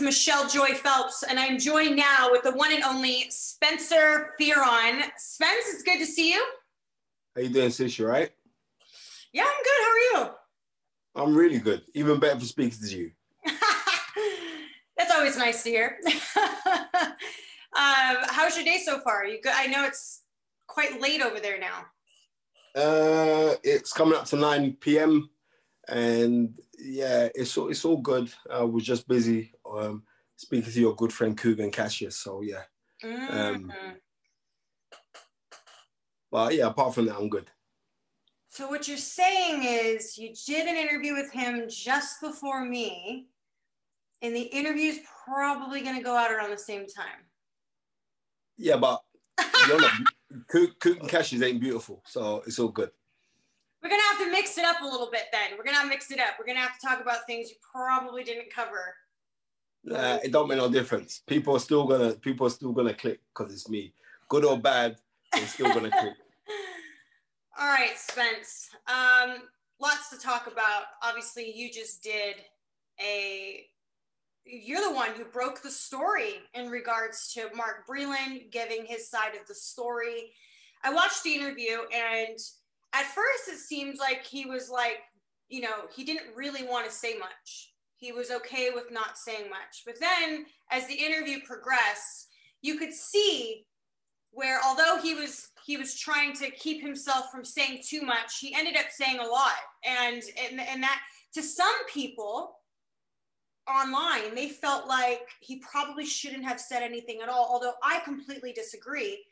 is Michelle Joy Phelps, and I'm joined now with the one and only Spencer Fearon. Spence, it's good to see you. How you doing, sis? You right? Yeah, I'm good. How are you? I'm really good. Even better for speaking to you. That's always nice to hear. um, how's your day so far? You good? I know it's quite late over there now. Uh, it's coming up to 9 p.m. and yeah, it's all it's all good. I was just busy um, speaking to your good friend Kugan Cassius. So yeah. Mm-hmm. Um, but yeah, apart from that, I'm good. So what you're saying is you did an interview with him just before me, and the interview's probably going to go out around the same time. Yeah, but Cook, and Cassius ain't beautiful, so it's all good. We're gonna have to mix it up a little bit then. We're gonna have to mix it up. We're gonna have to talk about things you probably didn't cover. It don't make no difference. People are still gonna people are still gonna click because it's me. Good or bad, they're still gonna click. All right, Spence. Um, lots to talk about. Obviously, you just did a you're the one who broke the story in regards to Mark Breland giving his side of the story. I watched the interview and at first it seems like he was like, you know, he didn't really want to say much. He was okay with not saying much. But then as the interview progressed, you could see where although he was he was trying to keep himself from saying too much, he ended up saying a lot. And and, and that to some people online, they felt like he probably shouldn't have said anything at all. Although I completely disagree.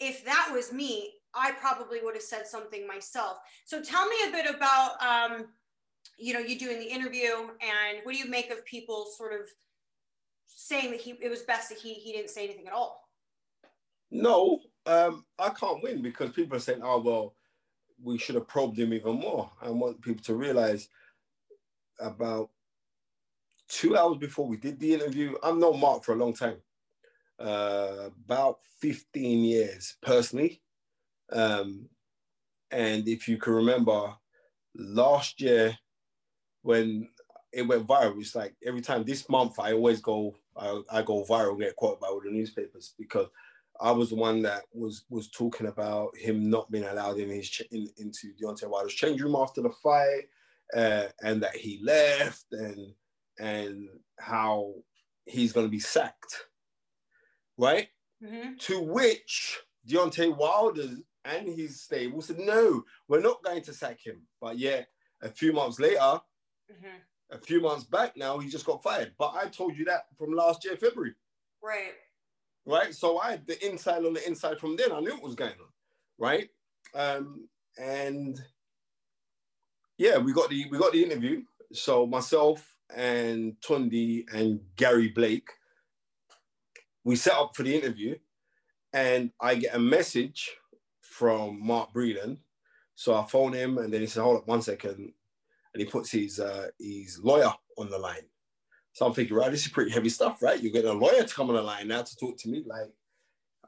If that was me, I probably would have said something myself. So tell me a bit about, um, you know, you doing the interview and what do you make of people sort of saying that he, it was best that he, he didn't say anything at all? No, um, I can't win because people are saying, oh, well, we should have probed him even more. I want people to realize about two hours before we did the interview, I've known Mark for a long time, uh, about 15 years personally. Um, and if you can remember, last year when it went viral, it's like every time this month I always go, I, I go viral and get quoted by all the newspapers because I was the one that was was talking about him not being allowed in his in, into Deontay Wilder's change room after the fight, uh, and that he left, and and how he's going to be sacked, right? Mm-hmm. To which Deontay Wilder and his stable said, no, we're not going to sack him. But yet, a few months later, mm-hmm. a few months back now, he just got fired. But I told you that from last year, February. Right. Right. So I had the inside on the inside from then. I knew what was going on. Right. Um, and yeah, we got the we got the interview. So myself and Tunde and Gary Blake, we set up for the interview, and I get a message from Mark Breland. So I phone him and then he said, hold up one second. And he puts his uh, his lawyer on the line. So I'm thinking, right, this is pretty heavy stuff, right? You're getting a lawyer to come on the line now to talk to me. Like,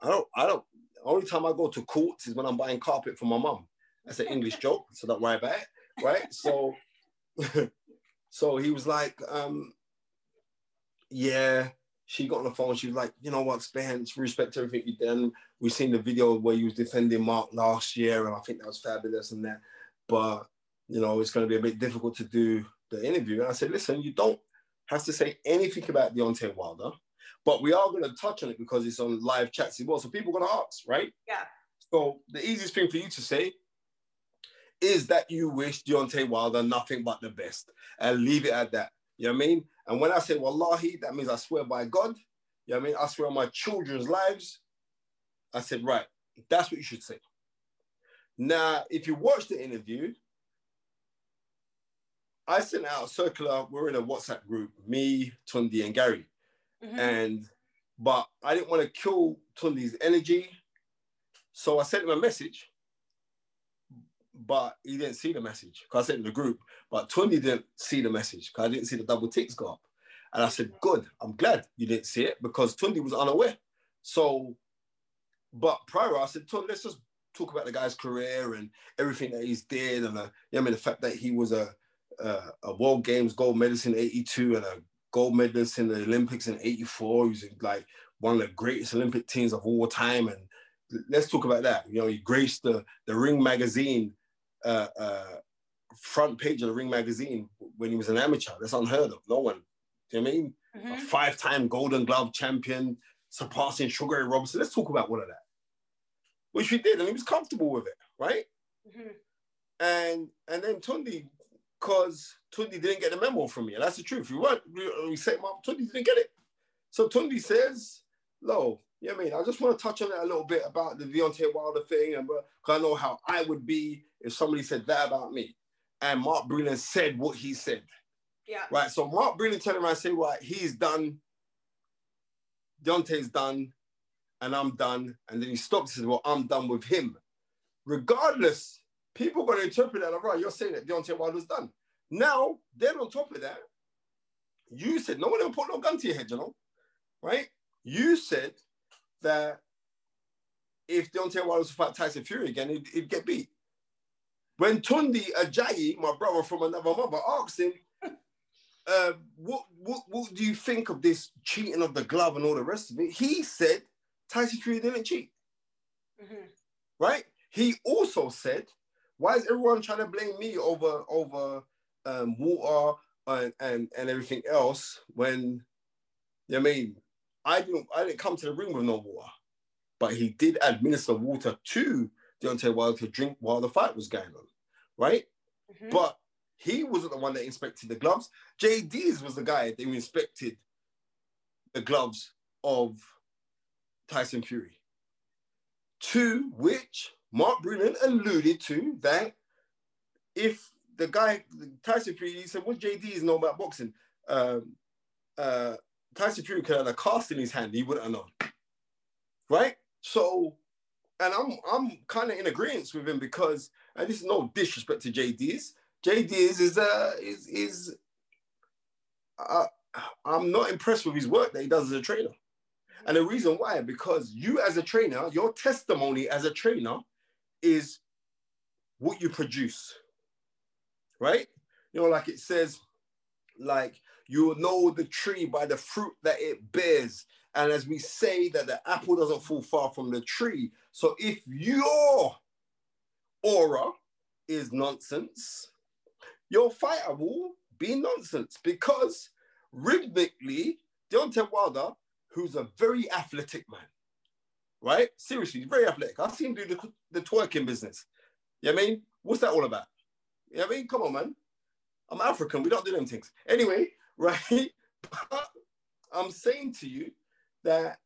I don't, I don't, only time I go to courts is when I'm buying carpet for my mom. That's an English joke, so don't worry about it, right? So, so he was like, um, yeah, she got on the phone. She was like, you know what, Spence, respect everything you've done. We've seen the video where you was defending Mark last year, and I think that was fabulous and that. But you know, it's going to be a bit difficult to do the interview. And I said, listen, you don't have to say anything about Deontay Wilder, but we are going to touch on it because it's on live chats as well. So people are going to ask, right? Yeah. So the easiest thing for you to say is that you wish Deontay Wilder nothing but the best and leave it at that. You know what I mean? And when I say wallahi, that means I swear by God. You know what I mean? I swear on my children's lives. I said, right, that's what you should say. Now, if you watch the interview, I sent out a circular. We're in a WhatsApp group, me, Tunde, and Gary. Mm-hmm. And but I didn't want to kill Tunde's energy. So I sent him a message but he didn't see the message because I sent in the group. But Tony didn't see the message because I didn't see the double ticks go up. And I said, Good, I'm glad you didn't see it because Tundi was unaware. So, but prior, I said, Tony, let's just talk about the guy's career and everything that he's did. And uh, you know, I mean, the fact that he was a, a, a World Games gold medalist in 82 and a gold medalist in the Olympics in '84. He was like one of the greatest Olympic teams of all time. And let's talk about that. You know, he graced the the Ring magazine uh, uh, front page of the Ring magazine when he was an amateur. That's unheard of. No one. Do you know I mean? Mm-hmm. A five-time Golden Glove champion, surpassing Sugar Ray Robinson. Let's talk about all of that. Which we did, and he was comfortable with it, right? Mm-hmm. And and then Tunde, because Tunde didn't get the memo from me, and that's the truth. We weren't we, we set him up. Tunde didn't get it. So Tunde says, "Lo, you know what I mean? I just want to touch on it a little bit about the Deontay Wilder thing, and uh, because I know how I would be if somebody said that about me." And Mark Breland said what he said. Yeah. Right. So Mark Breland turned around and said, "Right, he's done. Deontay's done, and I'm done." And then he stops and said, "Well, I'm done with him." Regardless, people are going to interpret that, right, you're saying that Deontay Wilder's done. Now, then on top of that, you said, no one ever put no gun to your head, you know, right? You said that if Deontay Wilder was to fight Tyson Fury again, he'd, he'd get beat. When Tunde Ajayi, my brother from another mother, asked him, uh, what, what, what do you think of this cheating of the glove and all the rest of it? He said Tyson Fury didn't cheat. Mm-hmm. Right? He also said, why is everyone trying to blame me over over um, water and, and, and everything else when, you know I mean, I didn't, I didn't come to the ring with no water, but he did administer water to Deontay Wilder to drink while the fight was going on, right? Mm-hmm. But he wasn't the one that inspected the gloves. Jay Deas was the guy that inspected the gloves of Tyson Fury. To which Mark Breland alluded to that if the guy Tyson Fury, he said, "What Jay Deas know about boxing?" Um, uh, Tyson Fury could have a cast in his hand; he wouldn't have known, right? So, and I'm I'm kind of in agreement with him because, and this is no disrespect to Jay Deas. JD's is uh is is uh, I'm not impressed with his work that he does as a trainer. And the reason why, because you as a trainer, your testimony as a trainer is what you produce, right? You know, like it says, like you know the tree by the fruit that it bears. And as we say that the apple doesn't fall far from the tree. So if your aura is nonsense, your fighter will be nonsense because rhythmically, Deontay Wilder, who's a very athletic man, right? Seriously, very athletic. I've seen him do the, the twerking business. You know what I mean? What's that all about? You know what I mean? Come on, man. I'm African. We don't do them things. Anyway, right? But I'm saying to you that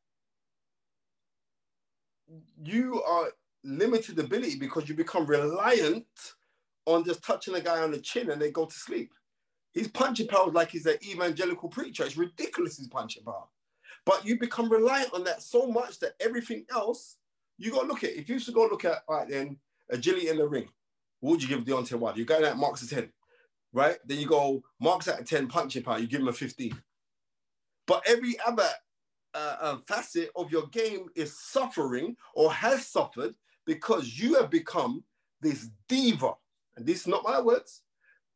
you are limited ability because you become reliant on just touching a guy on the chin and they go to sleep. He's punching power like he's an evangelical preacher. It's ridiculous, his punching power. But you become reliant on that so much that everything else, you got to look at. If you to go look at, right, then agility in the ring, what would you give Deontay Wilder? You're going at Mark's a 10, right? Then you go, Mark's at a 10, punching power, you give him a 15. But every other uh, uh, facet of your game is suffering or has suffered because you have become this diva. And this is not my words.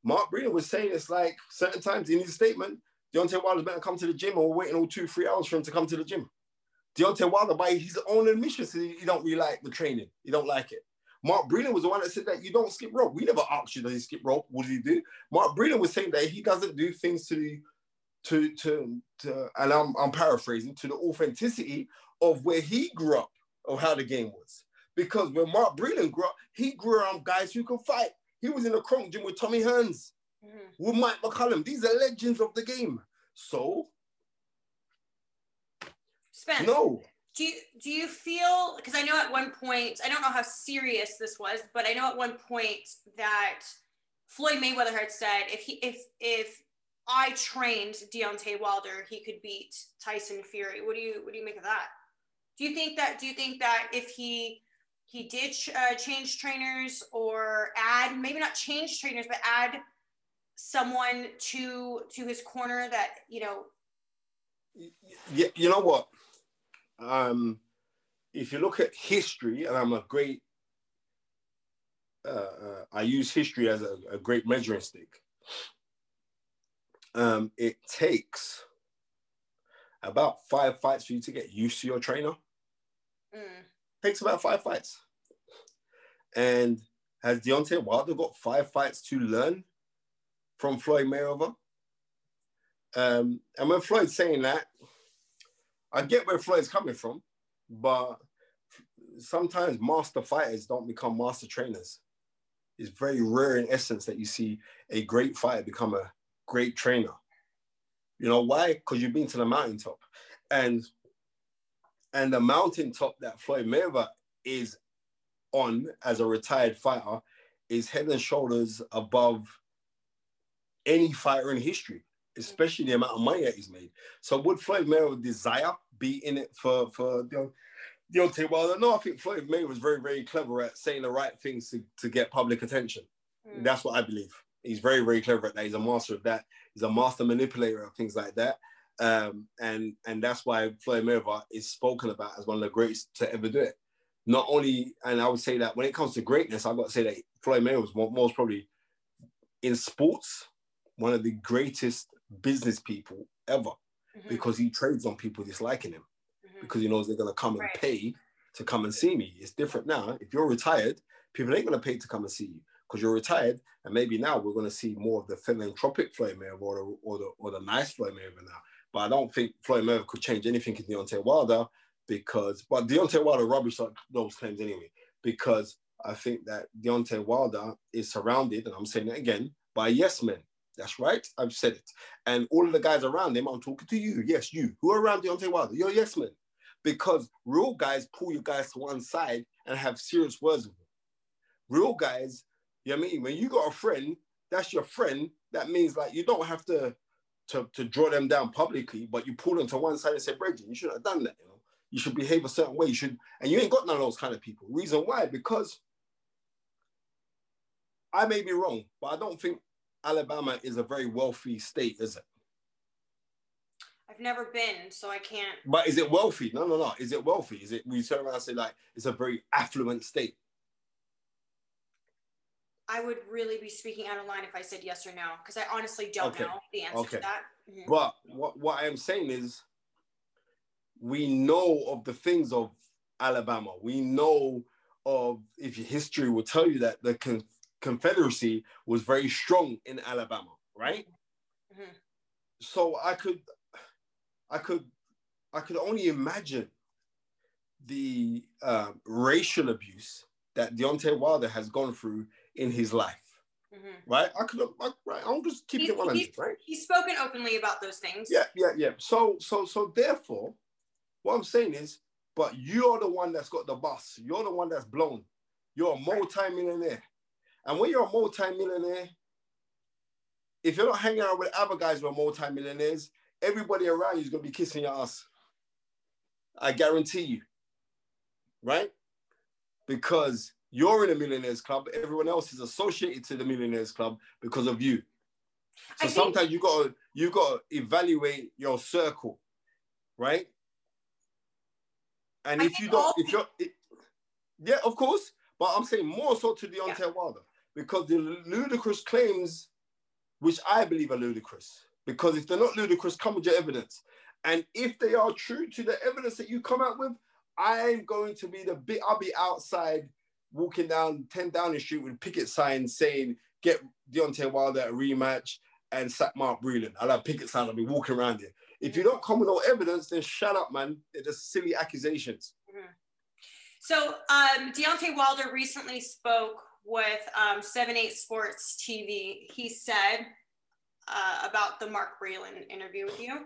Mark Breland was saying it's like certain times in his statement, Deontay Wilder's better come to the gym or waiting all two, three hours for him to come to the gym. Deontay Wilder, by his own admission, said he don't really like the training. He don't like it. Mark Breland was the one that said that you don't skip rope. We never asked you does he skip rope. What does he do? Mark Breland was saying that he doesn't do things to the to to to and I'm I'm paraphrasing to the authenticity of where he grew up of how the game was. Because when Mark Breland grew up, he grew around guys who could fight. He was in the Kronk gym with Tommy Hearns mm-hmm. with Mike McCallum. These are legends of the game. So, Spence, no. Do you, do you feel, because I know at one point, I don't know how serious this was, but I know at one point that Floyd Mayweather had said if he if if I trained Deontay Wilder, he could beat Tyson Fury. What do you what do you make of that? Do you think that do you think that if he he did uh, change trainers or add maybe not change trainers but add someone to to his corner that you know yeah you know what um if you look at history and i'm a great uh, uh, i use history as a, a great measuring stick um it takes about five fights for you to get used to your trainer. Mm. Takes about five fights. And has Deontay Wilder got five fights to learn from Floyd Mayweather? Um, and when Floyd's saying that, I get where Floyd's coming from, but sometimes master fighters don't become master trainers. It's very rare in essence that you see a great fighter become a great trainer. You know why? Because you've been to the mountaintop. And and the mountaintop that Floyd Mayweather is on as a retired fighter is head and shoulders above any fighter in history, especially the amount of money that he's made. So would Floyd Mayweather desire be in it for for you know, Deontay Wilder? No, I think Floyd Mayweather was very very clever at saying the right things to, to get public attention. Mm. That's what I believe. He's very very clever at that. He's a master of that. He's a master manipulator of things like that. Um, and and that's why Floyd Mayweather is spoken about as one of the greatest to ever do it. Not only, and I would say that when it comes to greatness, I've got to say that Floyd Mayweather was most probably in sports one of the greatest business people ever mm-hmm. because he trades on people disliking him mm-hmm. because he knows they're gonna come right. and pay to come and see me. It's different now. If you're retired, people ain't gonna pay to come and see you because you're retired, and maybe now we're gonna see more of the philanthropic Floyd Mayweather or the, or the or the nice Floyd Mayweather now. But I don't think Floyd Mayweather could change anything in Deontay Wilder because, but Deontay Wilder rubbish those claims anyway, because I think that Deontay Wilder is surrounded, and I'm saying it again, by yes men. That's right, I've said it. And all of the guys around him, I'm talking to you, yes, you, who are around Deontay Wilder, you're yes men. Because real guys pull you guys to one side and have serious words with them. Real guys, you know what I mean? When you got a friend, that's your friend, that means like you don't have to to, to draw them down publicly, but you pull them to one side and say, Bridget, you shouldn't have done that. You know, you should behave a certain way. You should, and you ain't got none of those kind of people. Reason why? Because I may be wrong, but I don't think Alabama is a very wealthy state, is it? I've never been, so I can't. But is it wealthy? No, no, no. Is it wealthy? Is it? We turn around and say like it's a very affluent state. I would really be speaking out of line if I said yes or no, because I honestly don't okay. know the answer okay. to that. Mm-hmm. But what, what I am saying is, we know of the things of Alabama. We know of, if your history will tell you that the Confederacy was very strong in Alabama, right? Mm-hmm. So I could, I could, I could only imagine the uh, racial abuse that Deontay Wilder has gone through in his life. Mm-hmm. Right? I could I, right. I'm just keeping it 100, right? He's spoken openly about those things. Yeah, yeah, yeah. So, so, so therefore, what I'm saying is, but you're the one that's got the bus. You're the one that's blown. You're a multi-millionaire. And when you're a multi-millionaire, if you're not hanging out with other guys who are multi-millionaires, everybody around you is gonna be kissing your ass. I guarantee you. Right? Because you're in a millionaires club. Everyone else is associated to the millionaires club because of you. So sometimes you got to you got to evaluate your circle, right? And I if you don't, if you're, it, yeah, of course. But I'm saying more so to Deontay yeah. Wilder because the ludicrous claims, which I believe are ludicrous, because if they're not ludicrous, come with your evidence. And if they are true to the evidence that you come out with, I'm going to be the bit. I'll be outside walking down 10 Downing Street with picket signs saying, get Deontay Wilder a rematch and sack Mark Breland. I'll have picket signs, I'll be walking around here. If you don't come with no evidence, then shut up, man. They're just silly accusations. Mm-hmm. So um, Deontay Wilder recently spoke with um, 7-8 Sports TV. He said uh, about the Mark Breland interview with you.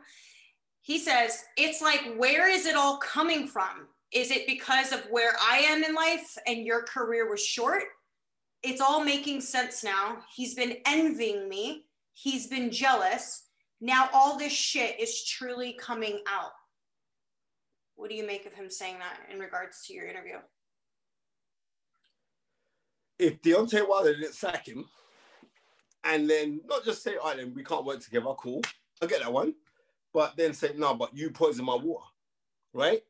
He says, it's like, where is it all coming from? Is it because of where I am in life and your career was short? It's all making sense now. He's been envying me. He's been jealous. Now all this shit is truly coming out. What do you make of him saying that in regards to your interview? If Deontay Wilder didn't sack him, and then not just say, all right, then we can't work together, cool. I get that one. But then say, no, but you poison my water, right?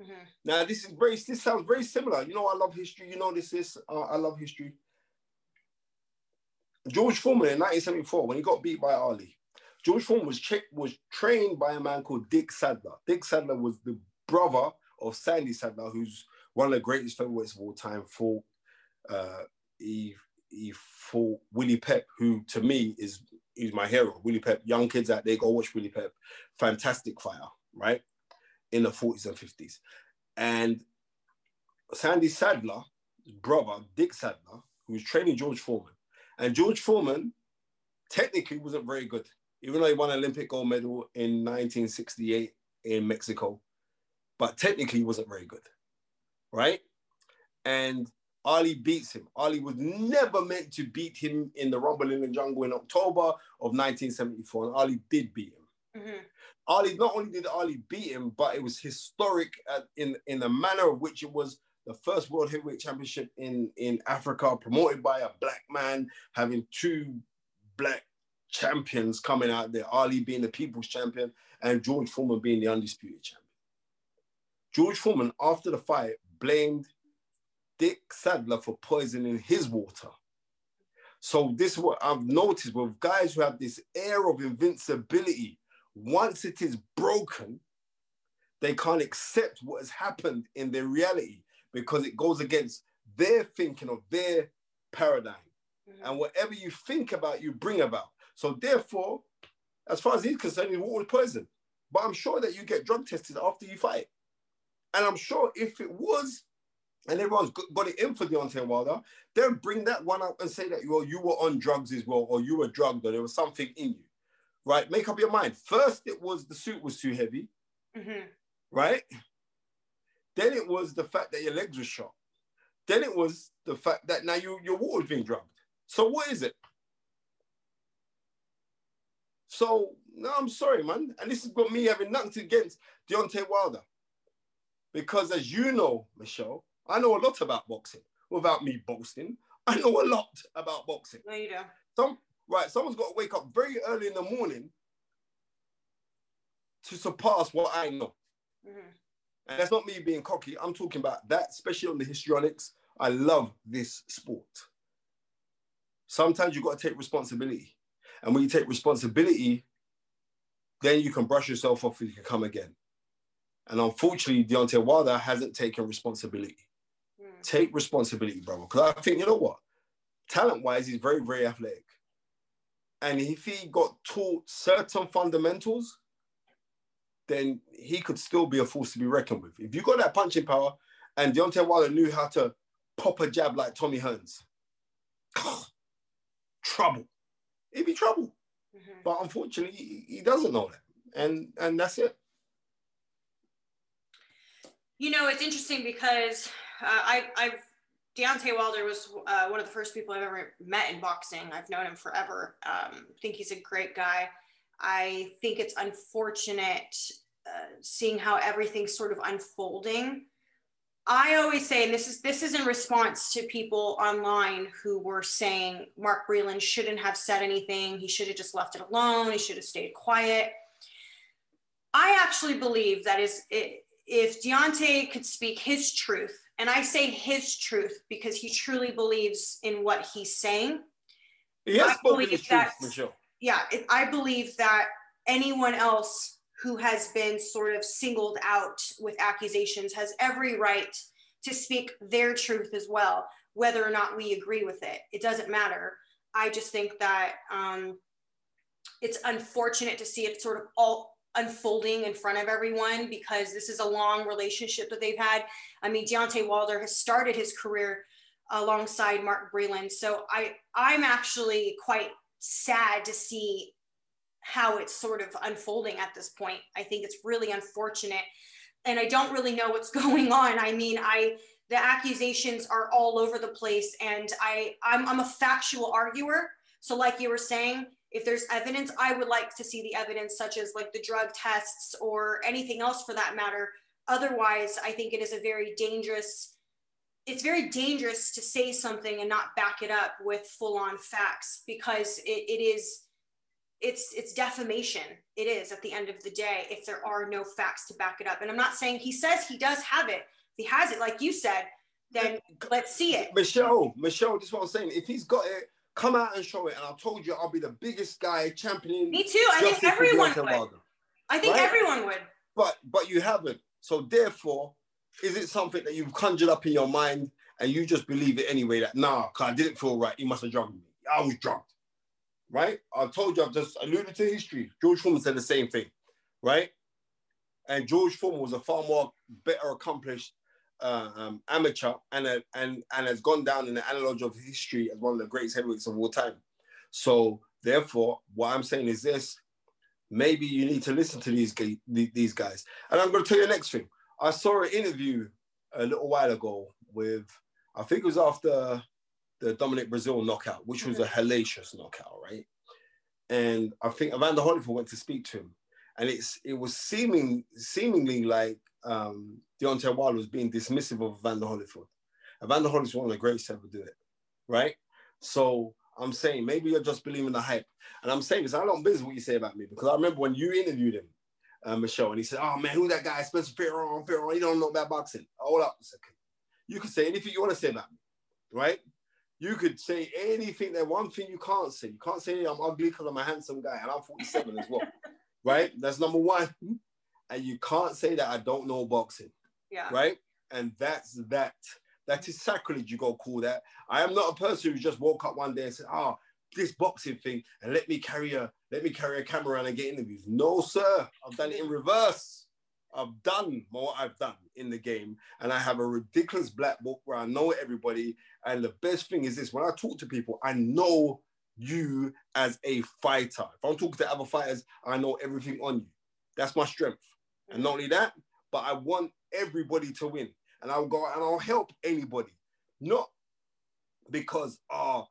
Mm-hmm. Now this is very. This sounds very similar. You know, I love history. You know, this is. Uh, I love history. George Foreman in 1974, when he got beat by Ali, George Foreman was tra- was trained by a man called Dick Sadler. Dick Sadler was the brother of Sandy Saddler, who's one of the greatest featherweights of all time. For uh, he he fought Willie Pep, who to me is he's my hero. Willie Pep, young kids out there, go watch Willie Pep, fantastic fighter, right? In the 40s and 50s. And Sandy Saddler, brother, Dick Sadler, who was training George Foreman. And George Foreman technically wasn't very good, even though he won an Olympic gold medal in 1968 in Mexico. But technically, wasn't very good, right? And Ali beats him. Ali was never meant to beat him in the Rumble in the Jungle in October of 1974, and Ali did beat him. Mm-hmm. Ali not only did Ali beat him, but it was historic in in the manner of which it was the first World Heavyweight Championship in in Africa, promoted by a black man, having two black champions coming out there. Ali being the People's Champion, and George Foreman being the undisputed champion. George Foreman, after the fight, blamed Dick Sadler for poisoning his water. So this is what I've noticed with guys who have this air of invincibility. Once it is broken, they can't accept what has happened in their reality because it goes against their thinking of their paradigm. Mm-hmm. And whatever you think about, you bring about. So therefore, as far as he's concerned, it's water poison. But I'm sure that you get drug tested after you fight. And I'm sure if it was and everyone's got it in for Deontay Wilder, they'll bring that one up and say that well, you were on drugs as well, or you were drugged, or there was something in you. Right? Make up your mind. First, it was the suit was too heavy, mm-hmm. right? Then it was the fact that your legs were shot. Then it was the fact that now you, your water's being drugged. So what is it? So no, I'm sorry, man. And this has got me having nothing against Deontay Wilder. Because as you know, Michelle, I know a lot about boxing without me boasting. I know a lot about boxing. No, you don't. Some right, someone's got to wake up very early in the morning to surpass what I know. Mm-hmm. And that's not me being cocky. I'm talking about that, especially on the histrionics. I love this sport. Sometimes you've got to take responsibility. And when you take responsibility, then you can brush yourself off and you can come again. And unfortunately, Deontay Wilder hasn't taken responsibility take responsibility, brother. Because I think, you know what? Talent wise, he's very, very athletic. And if he got taught certain fundamentals, then he could still be a force to be reckoned with. If you got that punching power and Deontay Wilder knew how to pop a jab like Tommy Hearns, trouble. It'd be trouble. Mm-hmm. But unfortunately, he, he doesn't know that. And and that's it. You know, it's interesting because uh, I, I've Deontay Wilder was uh, one of the first people I've ever met in boxing. I've known him forever. Um, I think he's a great guy. I think it's unfortunate uh, seeing how everything's sort of unfolding. I always say, and this is this is in response to people online who were saying Mark Breland shouldn't have said anything. He should have just left it alone. He should have stayed quiet. I actually believe that is it, if Deontay could speak his truth and I say his truth because he truly believes in what he's saying. He has spoken his truth, Michelle. Yeah, it, I believe that anyone else who has been sort of singled out with accusations has every right to speak their truth as well, whether or not we agree with it. It doesn't matter. I just think that um, it's unfortunate to see it sort of all unfolding in front of everyone because this is a long relationship that they've had. I mean, Deontay Wilder has started his career alongside Mark Breland. So I I'm actually quite sad to see how it's sort of unfolding at this point. I think it's really unfortunate. And I don't really know what's going on. I mean, I the accusations are all over the place and I I'm, I'm a factual arguer. So like you were saying, if there's evidence i would like to see the evidence such as like the drug tests or anything else for that matter. Otherwise i think it is a very dangerous it's very dangerous to say something and not back it up with full on facts because it, it is it's it's defamation it is at the end of the day if there are no facts to back it up. And i'm not saying he says he does have it. If he has it like you said then let's see it. Michelle michelle is what i'm saying. If he's got it Come out and show it. And I told you I'll be the biggest guy championing. Me too. I think everyone would. Wilder. I think right? everyone would. But but you haven't. So therefore, is it something that you've conjured up in your mind and you just believe it anyway? That nah, cause I didn't feel right. He must have drugged me. I was drugged. Right? I told you I've just alluded to history. George Foreman said the same thing, right? And George Foreman was a far more better accomplished um, amateur and, a, and and has gone down in the analogy of history as one of the greatest heavyweights of all time. So therefore, what I'm saying is this: maybe you need to listen to these these guys. And I'm going to tell you the next thing. I saw an interview a little while ago with, I think it was after the Dominic Breazeale knockout, which was a mm-hmm. hellacious knockout, right? And I think Evander Holyfield went to speak to him, and it's it was seeming seemingly like um, Deontay Wilder was being dismissive of Evander Holyfield. Evander Holyfield is one of the greatest ever to ever do it, right? So I'm saying maybe you're just believing the hype. And I'm saying this, I don't business what you say about me because I remember when you interviewed him, uh, Michelle, and he said, Oh man, who that guy? Spencer Fearon, Fearon, you don't know about boxing. Hold up a second. You can say anything you want to say about me, right? You could say anything. That one thing you can't say. You can't say I'm ugly because I'm a handsome guy and I'm 47 as well, right? That's number one. And you can't say that I don't know boxing, yeah, right? And that's that. That is sacrilege. You go call that. I am not a person who just woke up one day and said, "Oh, this boxing thing," and let me carry a let me carry a camera around and get interviews. No, sir. I've done it in reverse. I've done what I've done in the game, and I have a ridiculous black book where I know everybody. And the best thing is this: when I talk to people, I know you as a fighter. If I'm talking to other fighters, I know everything on you. That's my strength. And not only that, but I want everybody to win and I'll go and I'll help anybody. Not because oh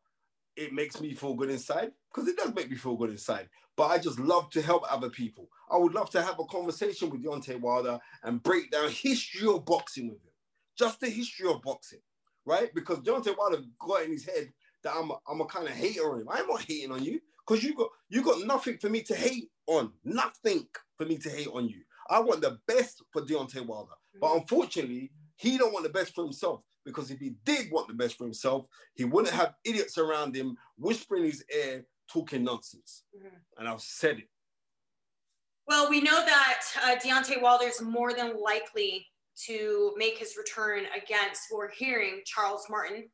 it makes me feel good inside, because it does make me feel good inside. But I just love to help other people. I would love to have a conversation with Deontay Wilder and break down history of boxing with him. Just the history of boxing, right? Because Deontay Wilder got in his head that I'm a, I'm a kind of hater on him. I'm not hating on you because you got you got nothing for me to hate on. Nothing for me to hate on you. I want the best for Deontay Wilder. But unfortunately, he don't want the best for himself because if he did want the best for himself, he wouldn't have idiots around him whispering his ear, talking nonsense. Mm-hmm. And I've said it. Well, we know that uh, Deontay Wilder is more than likely to make his return against, we're hearing, Charles Martin,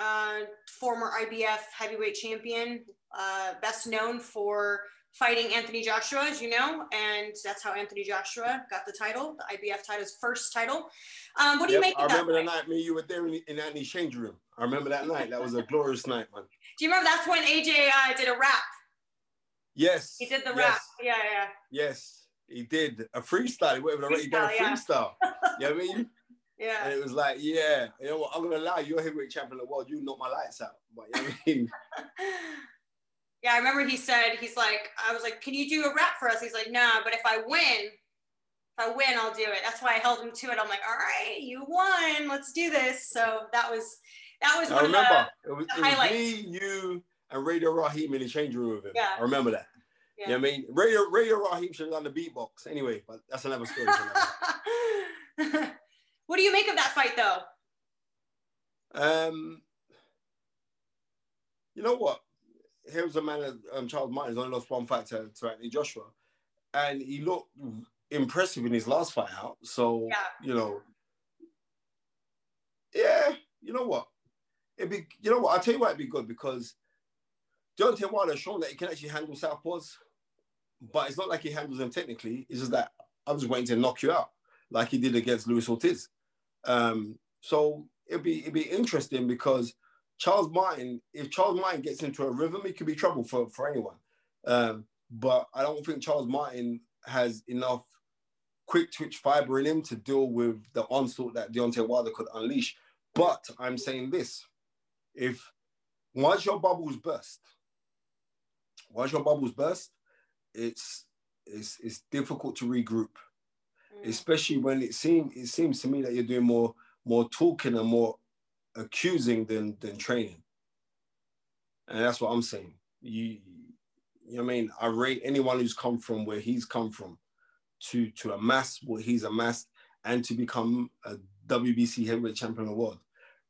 uh, former IBF heavyweight champion, uh, best known for fighting Anthony Joshua, as you know, and that's how Anthony Joshua got the title, the IBF title's first title. Um, what do yep, you make of that? I remember that night me you were there in, in Anthony's change room. I remember that night. That was a glorious night, man. Do you remember that's when AJ uh, did a rap? Yes. He did the yes. rap. Yeah, yeah. Yes, he did a freestyle. He have already done a freestyle. you know what I mean? Yeah. And it was like, yeah, you know what? I'm gonna lie, you're heavyweight champion of the world. You knock my lights out. But you know what I mean? Yeah, I remember he said, he's like, I was like, can you do a rap for us? He's like, nah, but if I win, if I win, I'll do it. That's why I held him to it. I'm like, all right, you won. Let's do this. So that was that was one I remember. of the, it was, the it highlights. Was me, you, and Radio Raheem in the change room with him. Yeah. I remember that. Yeah. You know what I mean? Radio Radio Raheem should have done the beatbox. Anyway, but that's another story. what do you make of that fight though? Um you know what? Here was a man, um, Charles Martin's only lost one fight to, to Anthony Joshua, and he looked impressive in his last fight out. So yeah. you know, yeah, you know what? It'd be, you know what? I'll tell you why it'd be good because Deontay Wilder has shown that he can actually handle southpaws, but it's not like he handles them technically. It's just that I'm just waiting to knock you out, like he did against Luis Ortiz. Um, so it'd be it'd be interesting because Charles Martin, if Charles Martin gets into a rhythm, it could be trouble for, for anyone. Um, but I don't think Charles Martin has enough quick twitch fiber in him to deal with the onslaught that Deontay Wilder could unleash. But I'm saying this: if once your bubbles burst, once your bubbles burst, it's it's it's difficult to regroup, mm. especially when it seems it seems to me that you're doing more more talking and more accusing than than training. And that's what I'm saying. You, you know what I mean? I rate anyone who's come from where he's come from to to amass what he's amassed and to become a WBC heavyweight champion of the world.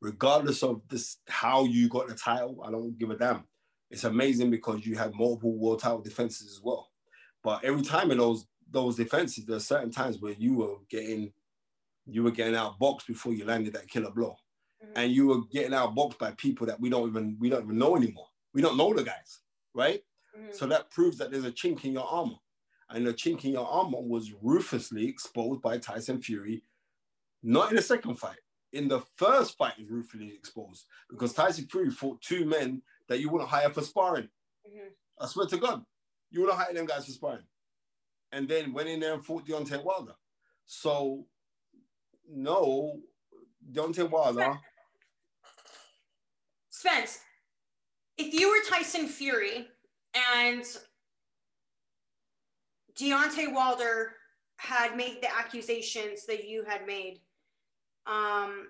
regardless of this how you got the title, I don't give a damn. It's amazing because you had multiple world title defenses as well. But every time in those those defenses, there are certain times where you were getting you were getting out boxed before you landed that killer blow. And you were getting out boxed by people that we don't even we don't even know anymore. We don't know the guys, right? Mm-hmm. So that proves that there's a chink in your armor. And the chink in your armor was ruthlessly exposed by Tyson Fury, not in the second fight. In the first fight, is ruthlessly exposed because Tyson Fury fought two men that you wouldn't hire for sparring. Mm-hmm. I swear to God, you wouldn't hire them guys for sparring. And then went in there and fought Deontay Wilder. So, no, Deontay Wilder. Spence, if you were Tyson Fury and Deontay Wilder had made the accusations that you had made, um,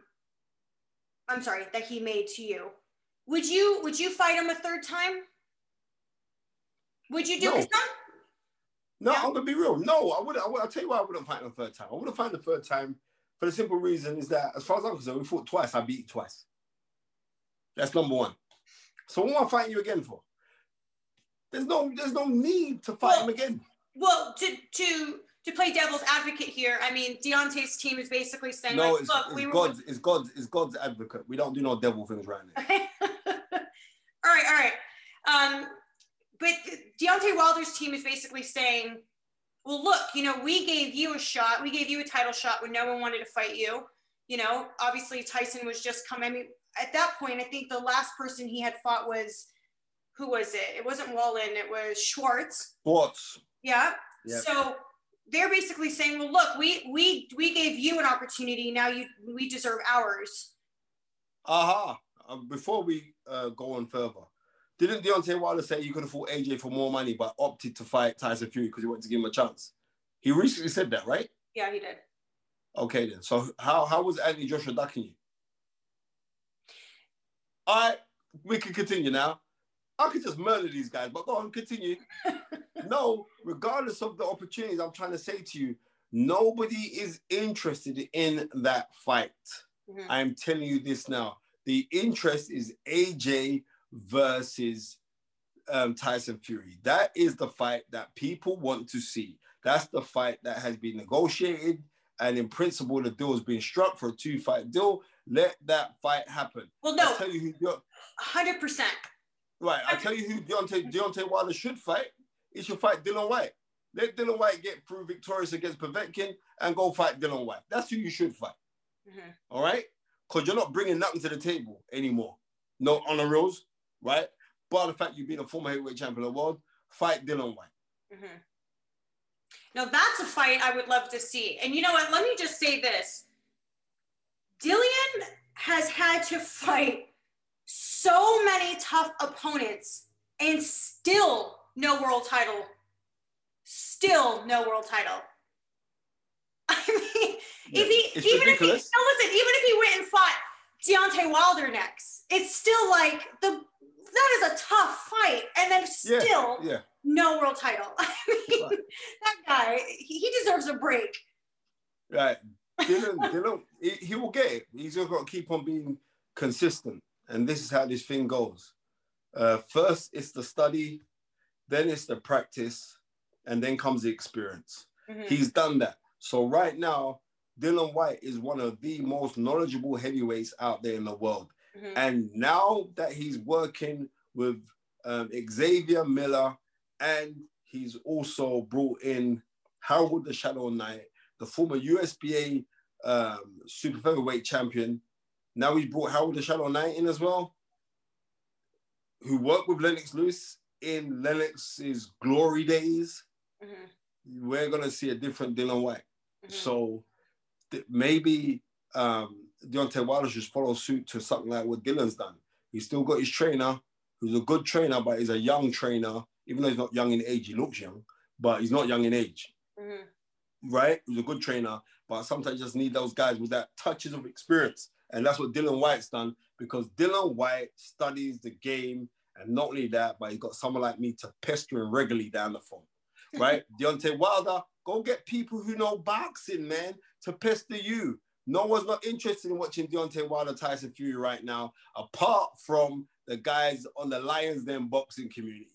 I'm sorry, that he made to you, would you would you fight him a third time? Would you do? No, no yeah. I'm gonna be real. No, I wouldn't. I would, I'll tell you why I wouldn't fight him a third time. I wouldn't fight the third time for the simple reason is that, as far as I'm concerned, we fought twice. I beat you twice. That's number one. So what am I fighting you again for? There's no, there's no need to fight well, him again. Well, to to to play devil's advocate here, I mean, Deontay's team is basically saying, no, like, it's, look, it's we God's, were... it's God's, it's God's advocate. We don't do no devil things right now. all right, all right. Um, but Deontay Wilder's team is basically saying, well, look, you know, we gave you a shot. We gave you a title shot when no one wanted to fight you. You know, obviously Tyson was just coming. I mean, at that point, I think the last person he had fought was, who was it? It wasn't Wallin. It was Schwarz. Schwarz. Yeah. Yep. So they're basically saying, well, look, we we we gave you an opportunity. Now you we deserve ours. Aha. Uh-huh. Uh, before we uh, go on further, didn't Deontay Wilder say you could have fought AJ for more money, but opted to fight Tyson Fury because he wanted to give him a chance? He recently said that, right? Yeah, he did. Okay, then. So how how was Anthony Joshua ducking you? All right, we can continue now. I could just murder these guys, but go on, continue. no, regardless of the opportunities, I'm trying to say to you, nobody is interested in that fight. Mm-hmm. I'm telling you this now. The interest is AJ versus um, Tyson Fury. That is the fight that people want to see. That's the fight that has been negotiated. And in principle, the deal has been struck for a two fight deal. Let that fight happen. Well, no. I'll tell you who. 100%. Right. I'll tell you who Deontay, Deontay Wilder should fight. He should fight Dillian Whyte. Let Dillian Whyte get through victorious against Povetkin and go fight Dillian Whyte. That's who you should fight. Mm-hmm. All right? Because you're not bringing nothing to the table anymore. No honor rules, right? But the fact you've been a former heavyweight champion of the world, fight Dillian Whyte. Mm-hmm. Now that's a fight I would love to see. And you know what? Let me just say this. Dillian has had to fight so many tough opponents and still no world title. Still no world title. I mean, yeah, if he even ridiculous. if he no, listen, even if he went and fought Deontay Wilder next, it's still like the that is a tough fight, and then still yeah, yeah. no world title. I mean, right. that guy he, he, deserves a break. Right, Dillian, Dillian, he, he will get it. He's just got to keep on being consistent, and this is how this thing goes. Uh, first, it's the study, then it's the practice, and then comes the experience. Mm-hmm. He's done that. So right now, Dillian Whyte is one of the most knowledgeable heavyweights out there in the world. Mm-hmm. And now that he's working with um, Xavier Miller, and he's also brought in Harold the Shadow Knight, the former USBA um, super featherweight champion. Now he's brought Harold the Shadow Knight in as well, who worked with Lennox Lewis in Lennox's glory days. Mm-hmm. We're gonna see a different Dillian Whyte. Mm-hmm. So th- maybe um, Deontay Wilder just follow suit to something like what Dillian's done. He's still got his trainer, who's a good trainer, but he's a young trainer. Even though he's not young in age, he looks young, but he's not young in age. Mm-hmm. Right? He's a good trainer, but sometimes you just need those guys with that touches of experience. And that's what Dillian Whyte's done because Dillian Whyte studies the game. And not only that, but he's got someone like me to pester him regularly down the phone. Right? Deontay Wilder, go get people who know boxing, man, to pester you No one's not interested in watching Deontay Wilder Tyson Fury right now, apart from the guys on the Lions Den boxing community.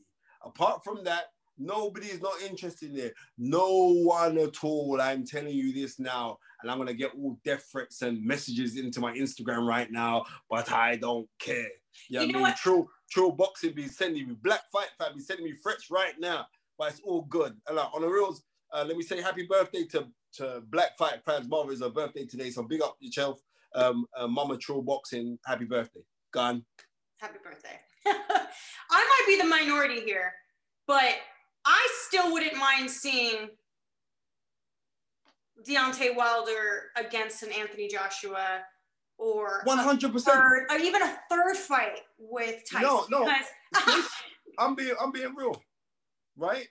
Apart from that, nobody is not interested in it. No one at all. I'm telling you this now, and I'm gonna get all death threats and messages into my Instagram right now, but I don't care. You, you know I mean? What? True, true boxing be sending me black fight fight be sending me threats right now, but it's all good. And like, on the reels, uh, let me say happy birthday to, to Black Fight fans. Mother is her birthday today, so big up yourself, um, uh, Mama True Boxing. Happy birthday. Gone. Happy birthday. I might be the minority here, but I still wouldn't mind seeing Deontay Wilder against an Anthony Joshua or 100% or even a third fight with Tyson. No, no. I'm being I'm being real, right?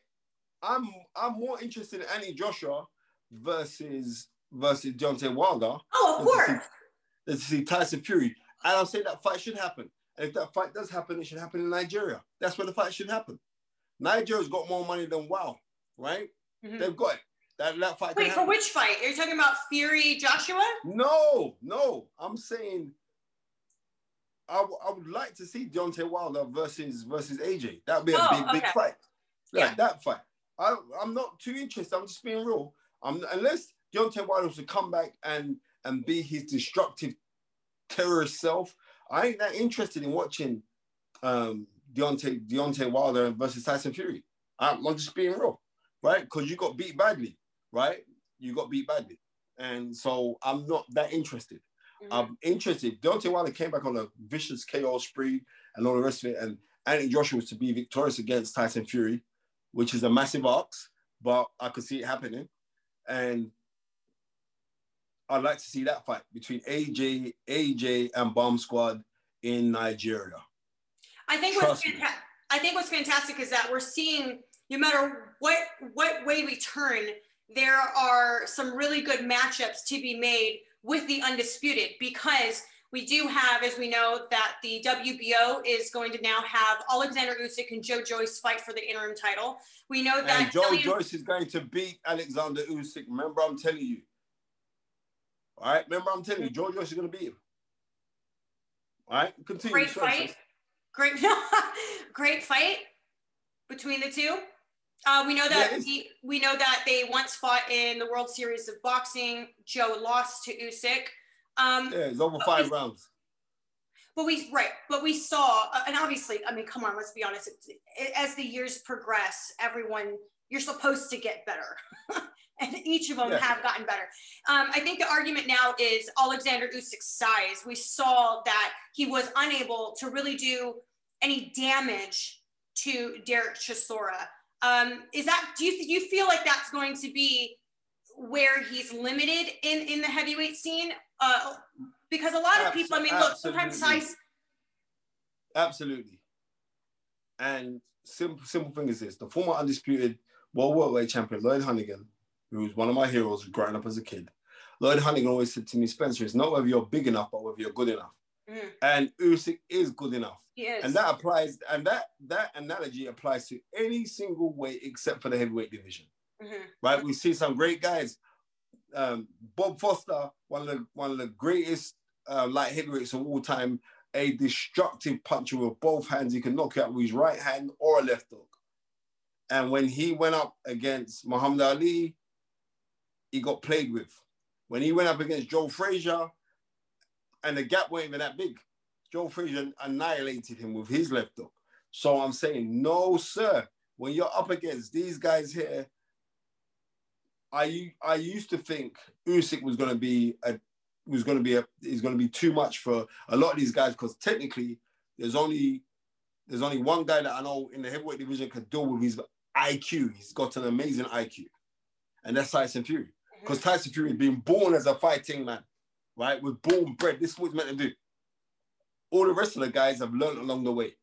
I'm I'm more interested in Anthony Joshua versus versus Deontay Wilder. Oh, of course. Than to, see, Tyson Fury, and I'm saying that fight should happen. And if that fight does happen, it should happen in Nigeria. That's where the fight should happen. Nigeria's got more money than WoW, right? Mm-hmm. They've got it. That, that fight. Wait, for which fight? Are you talking about Fury Joshua? No, no. I'm saying I, w- I would like to see Deontay Wilder versus versus AJ. That would be a oh, big, okay. big fight. Like yeah. that fight. I, I'm not too interested. I'm just being real. I'm, unless Deontay Wilder was to come back and and be his destructive terrorist self, I ain't that interested in watching um, Deontay Deontay Wilder versus Tyson Fury. I'm, I'm just being real, right? Because you got beat badly, right? You got beat badly, and so I'm not that interested. Mm-hmm. I'm interested. Deontay Wilder came back on a vicious KO spree and all the rest of it, and Anthony Joshua was to be victorious against Tyson Fury which is a massive ask, but I could see it happening. And I'd like to see that fight between AJ, AJ, and Bomb Squad in Nigeria. I think what's fanta- I think what's fantastic is that we're seeing no matter what what way we turn, there are some really good matchups to be made with the undisputed because we do have, as we know, that the WBO is going to now have Alexander Usyk and Joe Joyce fight for the interim title. We know that and Joe. Joyce is going to beat Alexander Usyk. Remember, I'm telling you. All right, remember, I'm telling you, Joe Joyce is going to beat him. All right, continue. Great fight. Great, great fight between the two. Uh, we know that yeah, we know that they once fought in the World Series of Boxing. Joe lost to Usyk. Um, yeah, it's over five we, rounds. But we right, but we saw, uh, and obviously, I mean, come on, let's be honest. It, it, as the years progress, everyone you're supposed to get better. and each of them yeah. have gotten better. Um, I think the argument now is Alexander Usyk's size. We saw that he was unable to really do any damage to Derek Chisora. Um, is that do you do you feel like that's going to be where he's limited in in the heavyweight scene, uh, because a lot of people, I mean, look, sometimes size. Absolutely. And simple, simple thing is this: the former undisputed world welterweight champion Lloyd Honeyghan, who was one of my heroes growing up as a kid, Lloyd Honeyghan always said to me, Spencer, it's not whether you're big enough, but whether you're good enough. Mm. And Usyk is good enough. Yes. And that applies, and that that analogy applies to any single weight except for the heavyweight division. Mm-hmm. Right? We see some great guys um, Bob Foster, one of the one of the greatest uh, light heavyweights of all time, a destructive puncher with both hands. He can knock you out with his right hand or a left hook. And when he went up against Muhammad Ali, he got played with. When he went up against Joe Frazier, and the gap wasn't even that big, Joe Frazier annihilated him with his left hook. So I'm saying, no, sir. When you're up against these guys here, I I used to think Usyk was going to be a was going to be a is going to be too much for a lot of these guys because technically there's only there's only one guy that I know in the heavyweight division can deal with his IQ. He's got an amazing IQ, and that's Tyson Fury. Because. Tyson Fury has been born as a fighting man, right? We're born bred. This is what he's meant to do. All the rest of the guys have learned along the way.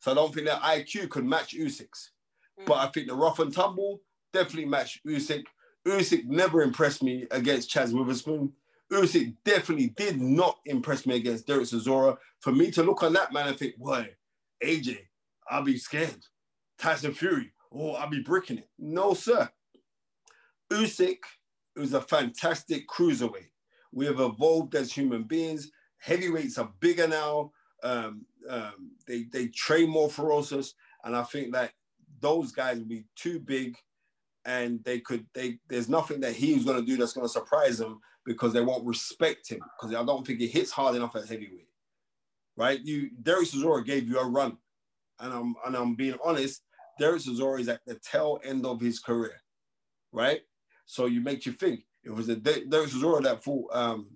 So I don't think that IQ could match Usyk's. Mm-hmm. But I think the rough and tumble definitely match Usyk. Usyk never impressed me against Chaz Witherspoon. Usyk definitely did not impress me against Derek Chisora. For me to look on that man and think, boy, AJ, I'll be scared. Tyson Fury, oh, I'll be bricking it. No, sir. Usyk was a fantastic cruiserweight. We have evolved as human beings. Heavyweights are bigger now. Um, um, they they train more ferocious, and I think that those guys will be too big, and they could they. There's nothing that he's going to do that's going to surprise them because they won't respect him because I don't think he hits hard enough at heavyweight. Right? You Derek Chisora gave you a run, and I'm and I'm being honest. Derek Chisora is at the tail end of his career, right? So you make you think if it was a Derek Chisora that fought um,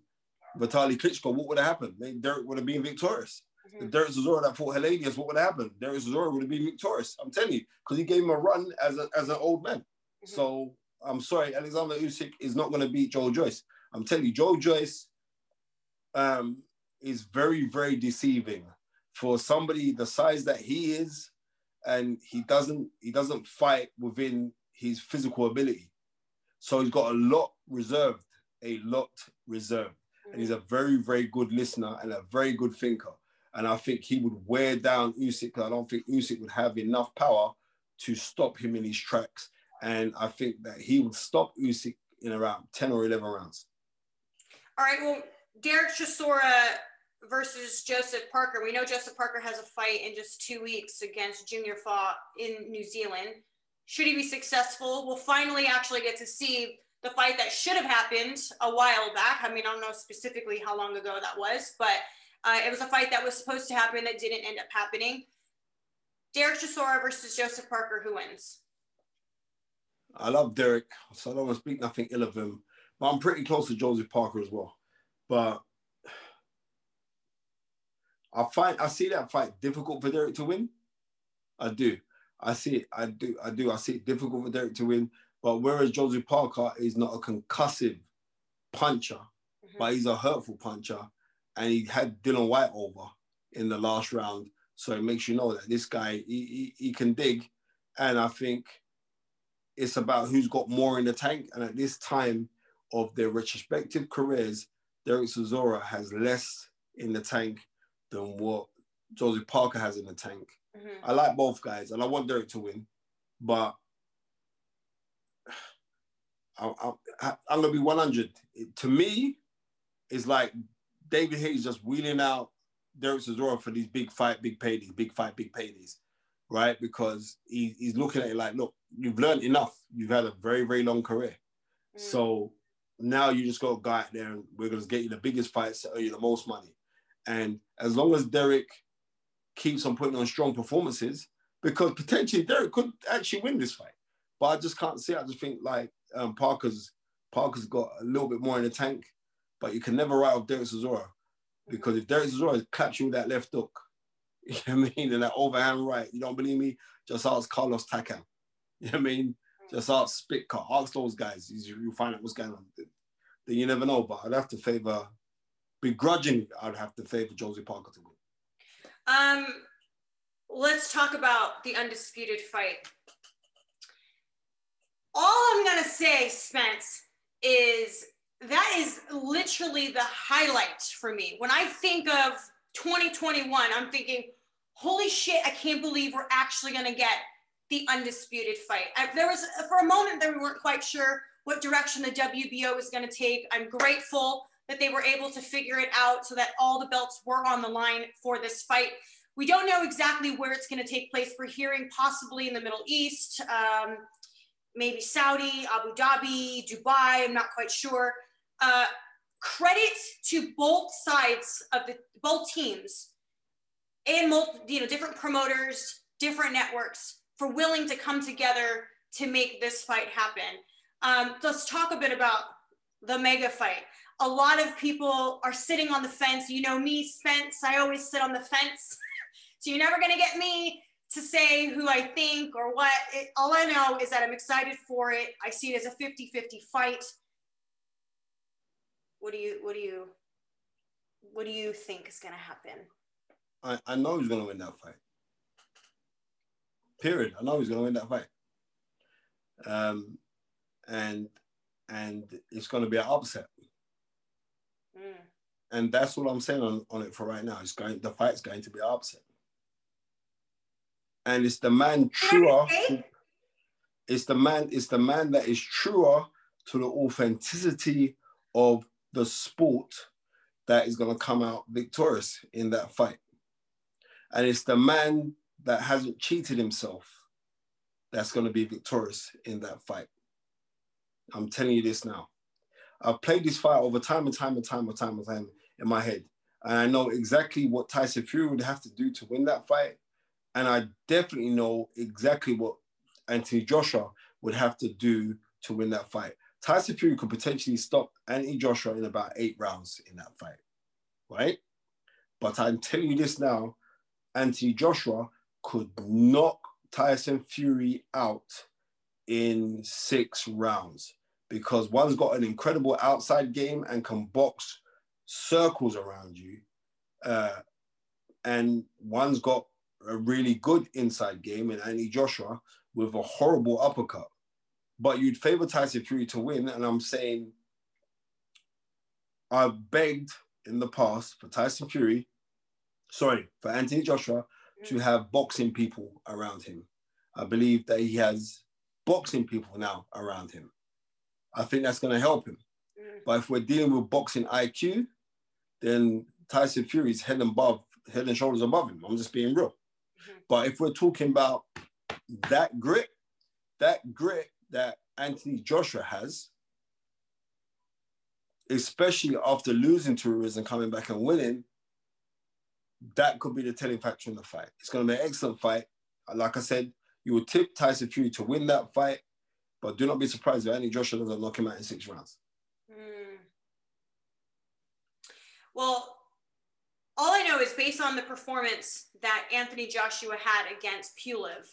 Vitaly Klitschko, what would have happened? Derek would have been victorious. Mm-hmm. If Derek Chisora that fought Helenius, what would have happened? Derek Chisora would have been victorious. I'm telling you, because he gave him a run as a, as an old man. Mm-hmm. So I'm sorry, Alexander Usyk is not going to beat Joe Joyce. I'm telling you, Joe Joyce um, is very, very deceiving for somebody the size that he is, and he doesn't he doesn't fight within his physical ability. So he's got a lot reserved, a lot reserved. And he's a mm. very, very good listener and a very good thinker. And I think he would wear down Usyk. I don't think Usyk would have enough power to stop him in his tracks. And I think that he would stop Usyk in around 10 or 11 rounds. All right. Well, Derek Chisora versus Joseph Parker. We know Joseph Parker has a fight in just two weeks against Junior Fa in New Zealand. Should he be successful, we'll finally actually get to see the fight that should have happened a while back. I mean, I don't know specifically how long ago that was, but uh, it was a fight that was supposed to happen that didn't end up happening. Derek Chisora versus Joseph Parker, who wins? I love Derek, so I don't want to speak nothing ill of him, but I'm pretty close to Joseph Parker as well. But I find I see that fight difficult for Derek to win. I do. I see it. I do. I do. I see it difficult for Derek to win. But whereas Joseph Parker is not a concussive puncher, mm-hmm. but he's a hurtful puncher, and he had Dillian Whyte over in the last round, so it makes you know that this guy he, he, he can dig, and I think it's about who's got more in the tank. And at this time of their retrospective careers, Derek Chisora has less in the tank than what Joseph Parker has in the tank. Mm-hmm. I like both guys, and I want Derek to win, but I, I, I'm gonna be 100. It, to me, it's like David Haye's just wheeling out Derek Chisora for these big fight, big paydays, big fight, big paydays, right? Because he, he's looking at it like, look, you've learned enough. You've had a very, very long career. Mm. So now you just got to go out there and we're going to get you the biggest fights to earn you the most money. And as long as Derek keeps on putting on strong performances, because potentially Derek could actually win this fight, but I just can't see. I just think like um, Parker's Parker's got a little bit more in the tank, but you can never write off Derek Chisora because if Derek Chisora claps you with that left hook, you know what I mean, and that overhand right, you don't believe me? Just ask Carlos Takam. You know what I mean? Just ask Szpilka, ask those guys. You'll find out what's going on. Then you never know. But I'd have to favor, begrudgingly, I'd have to favor Josie Parker to win. Um, let's talk about the undisputed fight. All I'm gonna say, Spence, is that is literally the highlight for me. When I think of 2021, I'm thinking, holy shit, I can't believe we're actually gonna get the undisputed fight. I, there was for a moment that we weren't quite sure what direction the WBO was going to take. I'm grateful that they were able to figure it out so that all the belts were on the line for this fight. We don't know exactly where it's going to take place. We're hearing possibly in the Middle East, um, maybe Saudi, Abu Dhabi, Dubai. I'm not quite sure. Uh, credit to both sides of the both teams and multi, you know different promoters, different networks for willing to come together to make this fight happen. Um, let's talk a bit about the mega fight. A lot of people are sitting on the fence. You know me, Spence, I always sit on the fence. so you're never going to get me to say who I think or what. It, all I know is that I'm excited for it. I see it as a 50 50 fight. What do you, what do you, what do you think is going to happen? I, I know he's going to win that fight. Period. I know he's going to win that fight. Um, and and it's going to be an upset. And that's what I'm saying on, on it for right now. It's going the fight's going to be upset. And it's the man truer. it's the man. It's the man that is truer to the authenticity of the sport that is going to come out victorious in that fight. And it's the man that hasn't cheated himself that's going to be victorious in that fight. I'm telling you this now. I've played this fight over time and time and time and time and time in my head. And I know exactly what Tyson Fury would have to do to win that fight. And I definitely know exactly what Anthony Joshua would have to do to win that fight. Tyson Fury could potentially stop Anthony Joshua in about eight rounds in that fight, right? But I'm telling you this now, Anthony Joshua could knock Tyson Fury out in six rounds because one's got an incredible outside game and can box circles around you, uh, and one's got a really good inside game in Anthony Joshua with a horrible uppercut. But you'd favor Tyson Fury to win, and I'm saying I've begged in the past for Tyson Fury, sorry, for Anthony Joshua to have boxing people around him. I believe that he has boxing people now around him. I think that's going to help him. Mm. But if we're dealing with boxing IQ, then Tyson Fury is head and above, head and shoulders above him. I'm just being real. Mm-hmm. But if we're talking about that grit, that grit that Anthony Joshua has, especially after losing to Ruiz and coming back and winning, that could be the telling factor in the fight. It's going to be an excellent fight. Like I said, you would tip Tyson Fury to win that fight, but do not be surprised if Anthony Joshua doesn't knock him out in six rounds. Mm. Well, all I know is based on the performance that Anthony Joshua had against Pulev,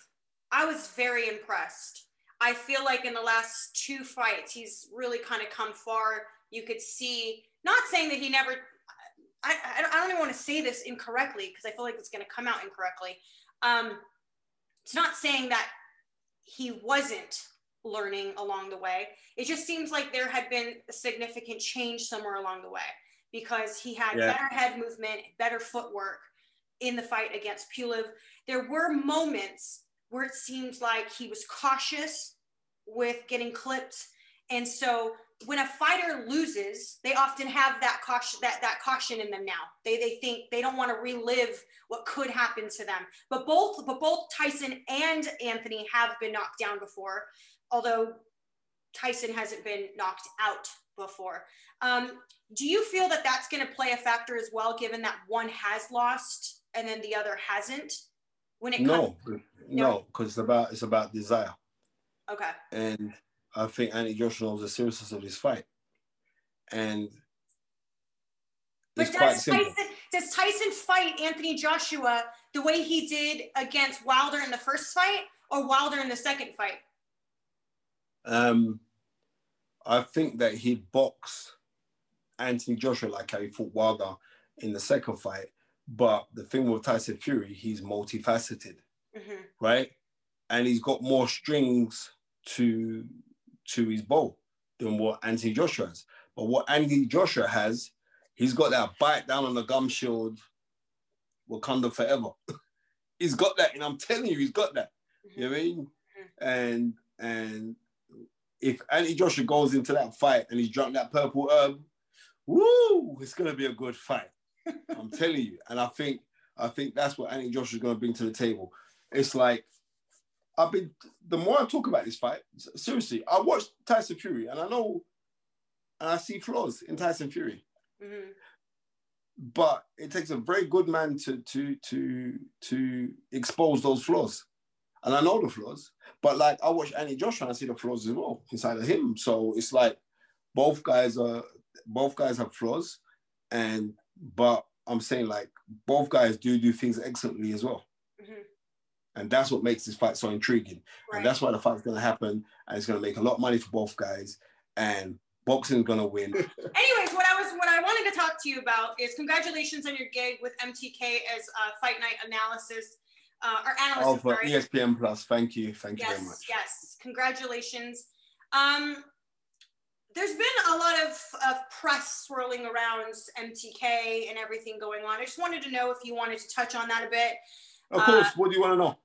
I was very impressed. I feel like in the last two fights, he's really kind of come far. You could see, not saying that he never, I, I don't even want to say this incorrectly because I feel like it's going to come out incorrectly. Um, it's not saying that he wasn't learning along the way. It just seems like there had been a significant change somewhere along the way because he had yeah. better head movement, better footwork in the fight against Pulev. There were moments where it seems like he was cautious with getting clipped. And so when a fighter loses, they often have that caution that, that caution in them now. They they think they don't want to relive what could happen to them. But both but both Tyson and Anthony have been knocked down before, although Tyson hasn't been knocked out before. Um, do you feel that that's going to play a factor as well, given that one has lost and then the other hasn't? When it no, comes- no, because it's about it's about desire. Okay. And I think Anthony Joshua knows the seriousness of this fight, and but does Tyson, does Tyson fight Anthony Joshua the way he did against Wilder in the first fight, or Wilder in the second fight? Um, I think that he'd box Anthony Joshua like how he fought Wilder in the second fight. But the thing with Tyson Fury, he's multifaceted, mm-hmm. right? And he's got more strings to to his bow than what Anthony Joshua has. But what Anthony Joshua has, he's got that bite down on the gum shield, Wakanda forever. he's got that, and I'm telling you, he's got that. Mm-hmm. You know what I mean? Mm-hmm. And and if Anthony Joshua goes into that fight and he's drunk that purple herb, woo, it's gonna be a good fight. I'm telling you. And I think I think that's what Anthony Joshua is gonna bring to the table. It's like I've been the more I talk about this fight, seriously, I watched Tyson Fury and I know and I see flaws in Tyson Fury. Mm-hmm. But it takes a very good man to to to to expose those flaws. And I know the flaws, but like I watch Andy Joshua and I see the flaws as well inside of him. So it's like both guys are both guys have flaws, and but I'm saying like both guys do do things excellently as well. Mm-hmm. And that's what makes this fight so intriguing. Right. And that's why the fight's going to happen. And it's going to make a lot of money for both guys. And boxing's going to win. Anyways, what I was, what I wanted to talk to you about is congratulations on your gig with MTK as a Fight Night analysis. Uh, or. Oh, for ESPN Plus. Thank you. Thank yes, you very much. Yes. Congratulations. Um, there's been a lot of, of press swirling around MTK and everything going on. I just wanted to know if you wanted to touch on that a bit. Of course. Uh, what do you want to know?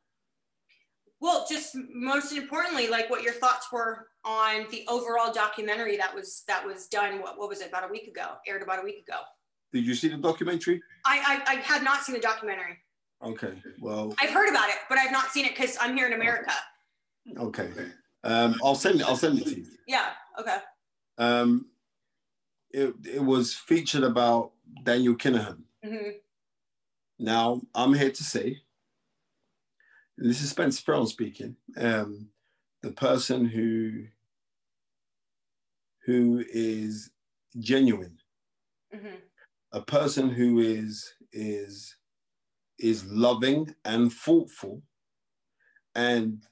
Well, just most importantly, like what your thoughts were on the overall documentary that was that was done. What, what was it about a week ago? Aired about a week ago. Did you see the documentary? I I, I had not seen the documentary. Okay, well, I've heard about it, but I've not seen it because I'm here in America. Okay, um, I'll send it. I'll send it to you. Yeah. Okay. Um, it it was featured about Daniel Kinahan. Mm-hmm. Now I'm here to say this is Spencer Fearon speaking. Um, the person who who is genuine, mm-hmm. a person who is is is loving and thoughtful, and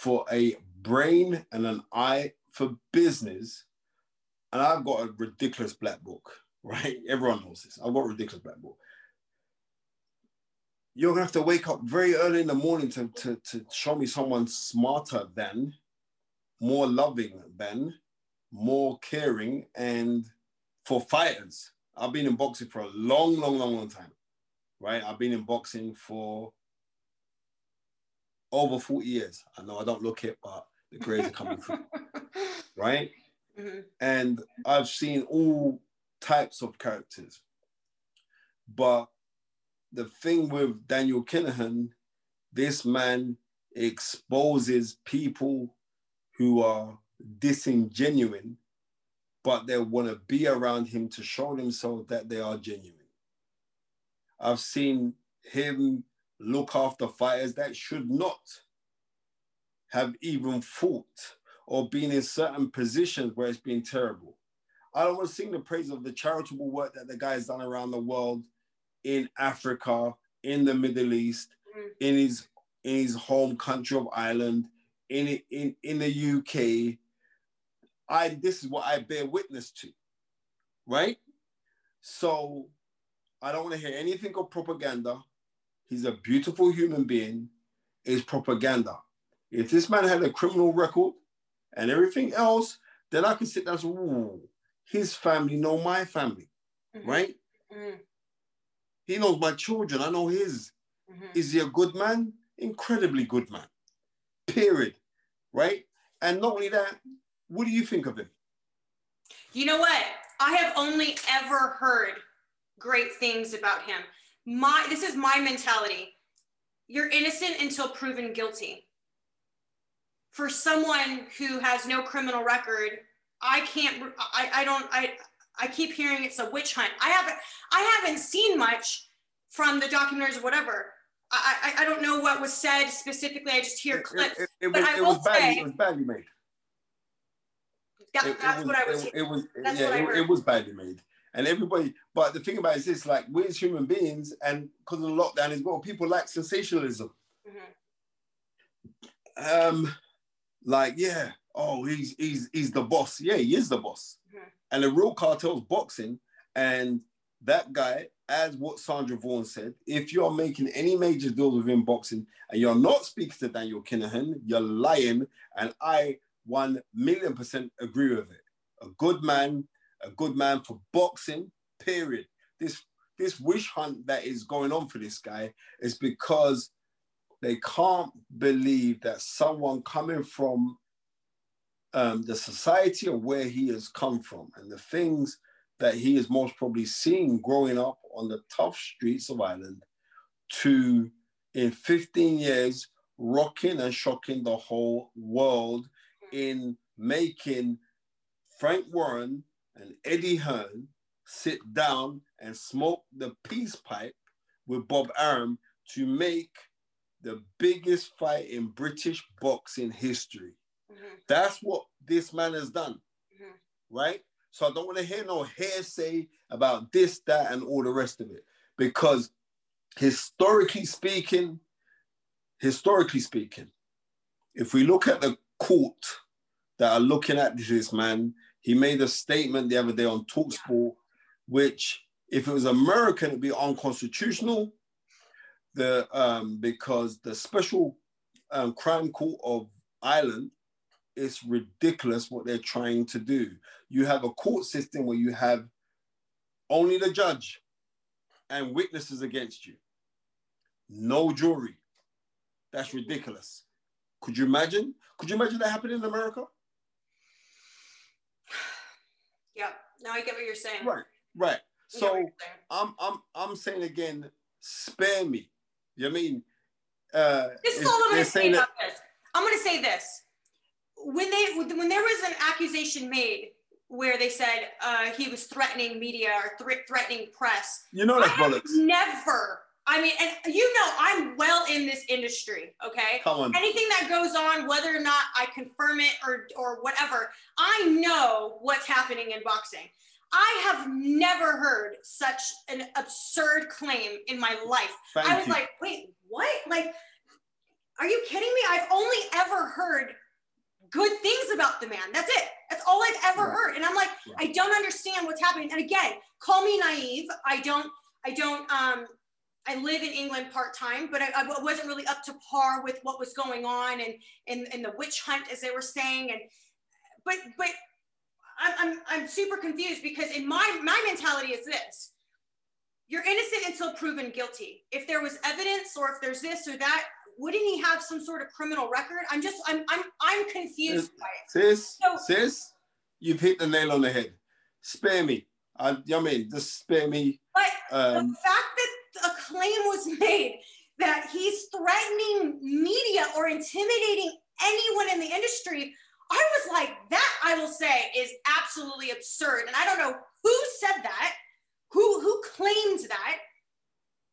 for a brain and an eye for business. And I've got a ridiculous black book, right? Everyone knows this. I've got a ridiculous black book you're gonna have to wake up very early in the morning to, to, to show me someone smarter than, more loving than, more caring, and for fighters. I've been in boxing for a long, long, long, long time. Right? I've been in boxing for over 40 years. I know I don't look it, but the grades are coming through. Right? Mm-hmm. And I've seen all types of characters. But the thing with Daniel Kinahan, this man exposes people who are disingenuine, but they want to be around him to show themselves that they are genuine. I've seen him look after fighters that should not have even fought or been in certain positions where it's been terrible. I don't want to sing the praise of the charitable work that the guy has done around the world in Africa, in the Middle East, mm. in his in his home country of Ireland, in in in the UK. I this is what I bear witness to, right? So I don't want to hear anything of propaganda. He's a beautiful human being. Is propaganda. If this man had a criminal record and everything else, then I could sit down and say, Ooh, his family know my family, mm-hmm. right? Mm-hmm. He knows my children. I know his. Mm-hmm. Is he a good man? Incredibly good man. Period. Right? And not only that, what do you think of him? You know what? I have only ever heard great things about him. My this is my mentality. You're innocent until proven guilty. For someone who has no criminal record, I can't I, I don't I I keep hearing it's a witch hunt. I haven't I haven't seen much from the documentaries or whatever. I, I, I don't know what was said specifically. I just hear clips. It, it, it, but was, I will badly, say it was badly made. That, that's was, what I was. It, was. Yeah, what I it, heard. it was badly made. And everybody, but the thing about it is this: like we as human beings, and because of the lockdown as well, people like sensationalism. Mm-hmm. Um, like yeah, oh, he's he's he's the boss. Yeah, he is the boss. Mm-hmm. And the real cartel's boxing, and that guy, as what Sandra Vaughan said, if you're making any major deals within boxing and you're not speaking to Daniel Kinahan, you're lying. And I one million percent agree with it. A good man, a good man for boxing, period. This this wish hunt that is going on for this guy is because they can't believe that someone coming from um, the society of where he has come from and the things that he is most probably seen growing up on the tough streets of Ireland to in 15 years rocking and shocking the whole world in making Frank Warren and Eddie Hearn sit down and smoke the peace pipe with Bob Arum to make the biggest fight in British boxing history. Mm-hmm. That's what this man has done, Mm-hmm. right? So I don't want to hear no hearsay about this, that, and all the rest of it. Because historically speaking, historically speaking, if we look at the court that are looking at this man, he made a statement the other day on Talksport, which if it was American, it'd be unconstitutional. The um, because the special um, crime court of Ireland it's ridiculous what they're trying to do. You have a court system where you have only the judge and witnesses against you, no jury. That's ridiculous. Could you imagine? Could you imagine that happening in America? Now I get what you're saying. Right. Right. So I'm I'm I'm saying again, spare me. You know I mean? Uh, this is all I'm going to say about this. I'm going to say this. When they when there was an accusation made where they said uh, he was threatening media or th- threatening press, you know that's bollocks. Never. I mean, and you know, I'm well in this industry. Okay. Anything that goes on, whether or not I confirm it or or whatever, I know what's happening in boxing. I have never heard such an absurd claim in my life. Thank I was you. like, wait, what? Like, are you kidding me? I've only ever heard good things about the man. That's it. That's all I've ever right. heard. And I'm like, right. I don't understand what's happening. And again, call me naive. I don't, I don't, um, I live in England part time, but I, I, wasn't really up to par with what was going on and, and, and the witch hunt, as they were saying. And, but, but I'm, I'm, I'm super confused because in my, my mentality is this, you're innocent until proven guilty. If there was evidence or if there's this or that, wouldn't he have some sort of criminal record? I'm just, I'm, I'm, I'm confused sis, by it. Sis, so, sis, you've hit the nail on the head. Spare me. I, I mean, just spare me. But um, the fact claim was made that he's threatening media or intimidating anyone in the industry I was like, that I will say is absolutely absurd. And I don't know who said that, who who claimed that,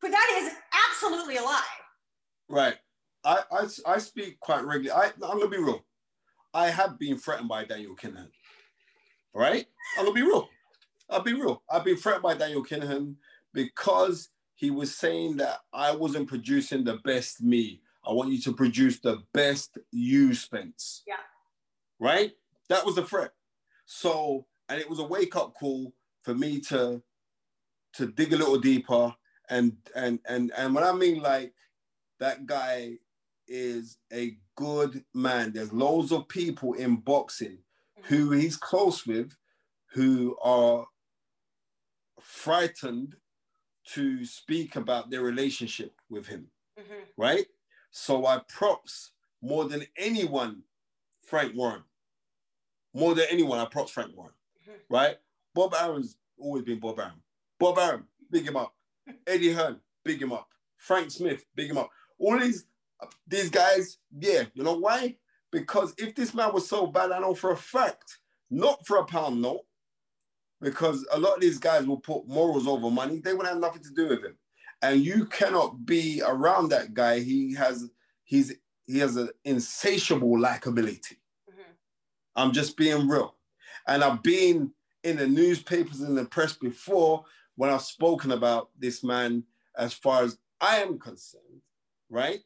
but that is absolutely a lie. Right. I I, I speak quite regularly. I, I'm gonna be real. I have been threatened by Daniel Kinahan. Right? I'm gonna be real. I'll be real. I've been threatened by Daniel Kinahan because he was saying that I wasn't producing the best me. I want you to produce the best you, Spence. Yeah right? That was a threat. So, and it was a wake up call for me to to dig a little deeper. And and and and when I mean like that guy is a good man. There's loads of people in boxing who he's close with who are frightened to speak about their relationship with him. Mm-hmm. Right? So I props more than anyone Frank Warren more than anyone, I props Frank Warren, mm-hmm. right? Bob Arum's always been Bob Arum. Bob Arum, big him up. Eddie Hearn, big him up. Frank Smith, big him up. All these these guys, yeah, you know why? Because if this man was so bad, I know for a fact, not for a pound note, because a lot of these guys will put morals over money. They would have nothing to do with him, and you cannot be around that guy. He has he's he has an insatiable likability. I'm just being real. And I've been in the newspapers and the press before when I've spoken about this man as far as I am concerned, right?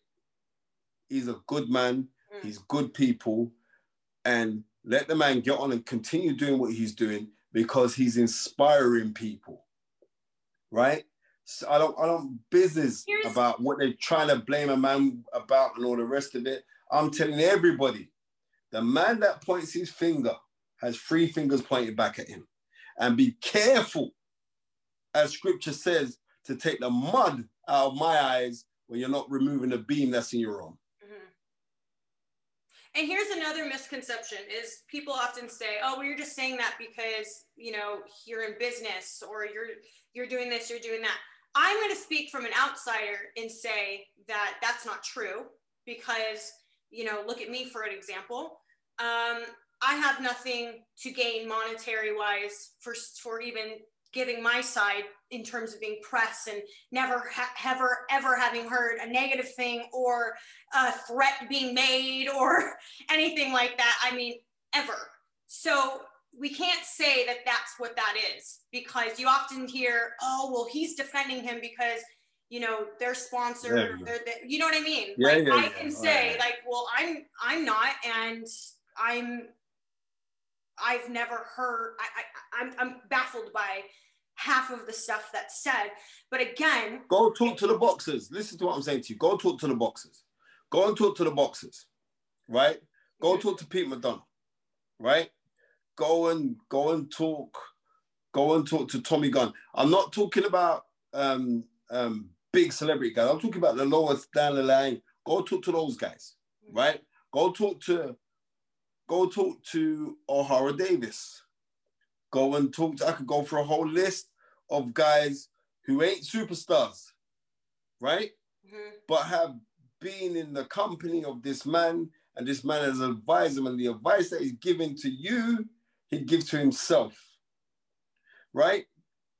He's a good man, mm. he's good people, and let the man get on and continue doing what he's doing because he's inspiring people, right? So I don't I don't business Here's... about what they're trying to blame a man about and all the rest of it. I'm telling everybody, the man that points his finger has three fingers pointed back at him. And be careful, as scripture says, to take the mud out of my eyes when you're not removing the beam that's in your own. And here's another misconception is people often say, oh, well, you're just saying that because, you know, you're in business or you're you're doing this, you're doing that. I'm going to speak from an outsider and say that that's not true because you know, look at me for an example. Um, I have nothing to gain monetary wise for, for even giving my side in terms of being press and never ha- ever ever having heard a negative thing or a threat being made or anything like that i mean ever. So we can't say that that's what that is because you often hear oh well he's defending him because you know they're sponsored yeah, they're, you know what i mean? Yeah, like yeah, i can oh, say right. like well i'm i'm not and i'm i've never heard I, I i'm i'm baffled by half of the stuff that's said. But again go talk to the boxers. Listen to what i'm saying to you. Go talk to the boxers. Go and talk to the boxers right? Go talk to pete mcdonough right? Go and go and talk go and talk to tommy gunn. I'm not talking about um um big celebrity guys. I'm talking about the lowest down the line. Go talk to those guys, mm-hmm. right? Go talk to, go talk to Ohara Davies. Go and talk to. I could go for a whole list of guys who ain't superstars, right? Mm-hmm. But have been in the company of this man, and this man has advised him, and the advice that he's given to you, he gives to himself, right?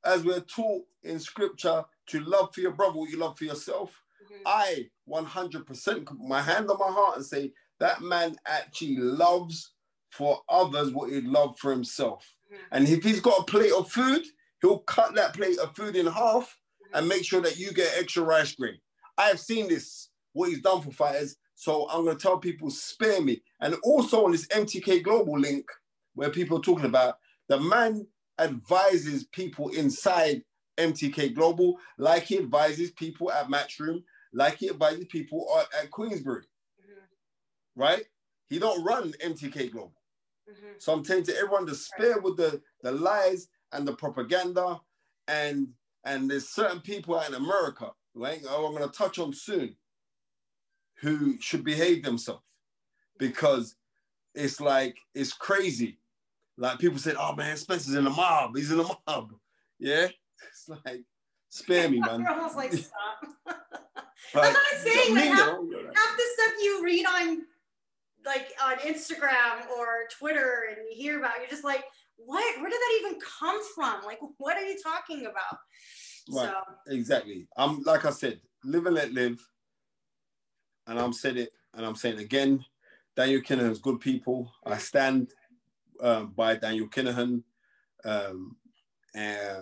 As we're taught in scripture to love for your brother what you love for yourself, mm-hmm. I 100% put my hand on my heart and say that man actually loves for others what he'd love for himself. Mm-hmm. And if he's got a plate of food, he'll cut that plate of food in half mm-hmm. and make sure that you get extra rice grain. I have seen this, what he's done for fighters. So I'm going to tell people, spare me. And also on this MTK Global link, where people are talking about, the man advises people inside MTK Global, like he advises people at Matchroom, like he advises people at Queensberry. mm-hmm. right? He don't run MTK Global. Mm-hmm. So I'm telling to everyone to spare with the, the lies and the propaganda and and there's certain people out in America, right? I'm going to touch on soon, who should behave themselves because it's like it's crazy. Like people said, "Oh man, Spencer's in the mob. He's in the mob." Yeah, it's like, spare me, man. You're almost like stop. That's what I'm saying. Like, half, half the stuff you read on like on Instagram or Twitter and you hear about, you're just like, what? Where did that even come from? Like, what are you talking about? Right. So. Exactly. I'm like I said, live and let live. And I'm said it, and I'm saying again, Daniel Kinahan's good people. I stand uh, by Daniel Kinahan. Um, uh,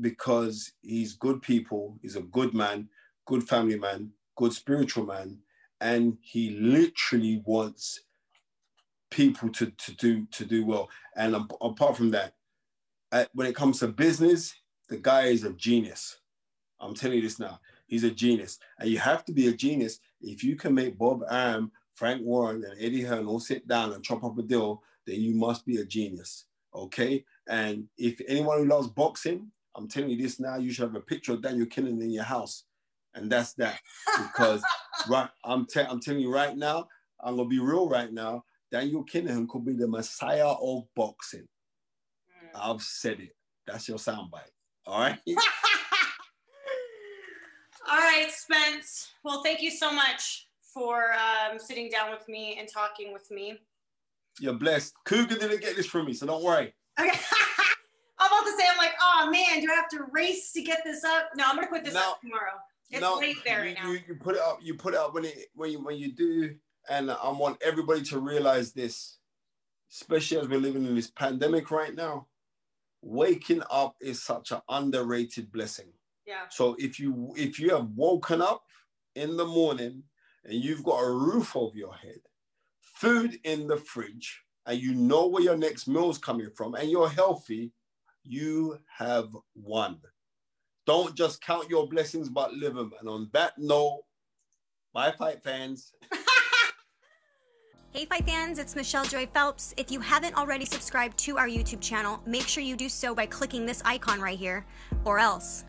because he's good people, he's a good man, good family man, good spiritual man, and he literally wants people to, to do to do well. And apart from that, when it comes to business, the guy is a genius. I'm telling you this now. He's a genius. And you have to be a genius if you can make Bob Arum, Frank Warren, and Eddie Hearn all sit down and chop up a deal, then you must be a genius. Okay. And if anyone who loves boxing, I'm telling you this now, you should have a picture of Daniel Kinahan in your house. And that's that. Because right, I'm, te- I'm telling you right now, I'm gonna be real right now. Daniel Kinahan could be the messiah of boxing. Mm. I've said it. That's your soundbite. All right. All right, Spence. Well, thank you so much for um, sitting down with me and talking with me. You're blessed. Cougar didn't get this from me, so don't worry. Okay. I'm about to say, I'm like, oh man, do I have to race to get this up? No, I'm gonna put this up tomorrow. It's no, late there right now. You, you, put it up. You put it up when it when you when you do, and I want everybody to realize this, especially as we're living in this pandemic right now. Waking up is such an underrated blessing. Yeah. So if you if you have woken up in the morning and you've got a roof over your head, food in the fridge, and you know where your next meal is coming from, and you're healthy, you have won. Don't just count your blessings, but live them. And on that note, bye, fight fans. Hey, Fight fans, it's Michelle Joy Phelps. If you haven't already subscribed to our YouTube channel, make sure you do so by clicking this icon right here, or else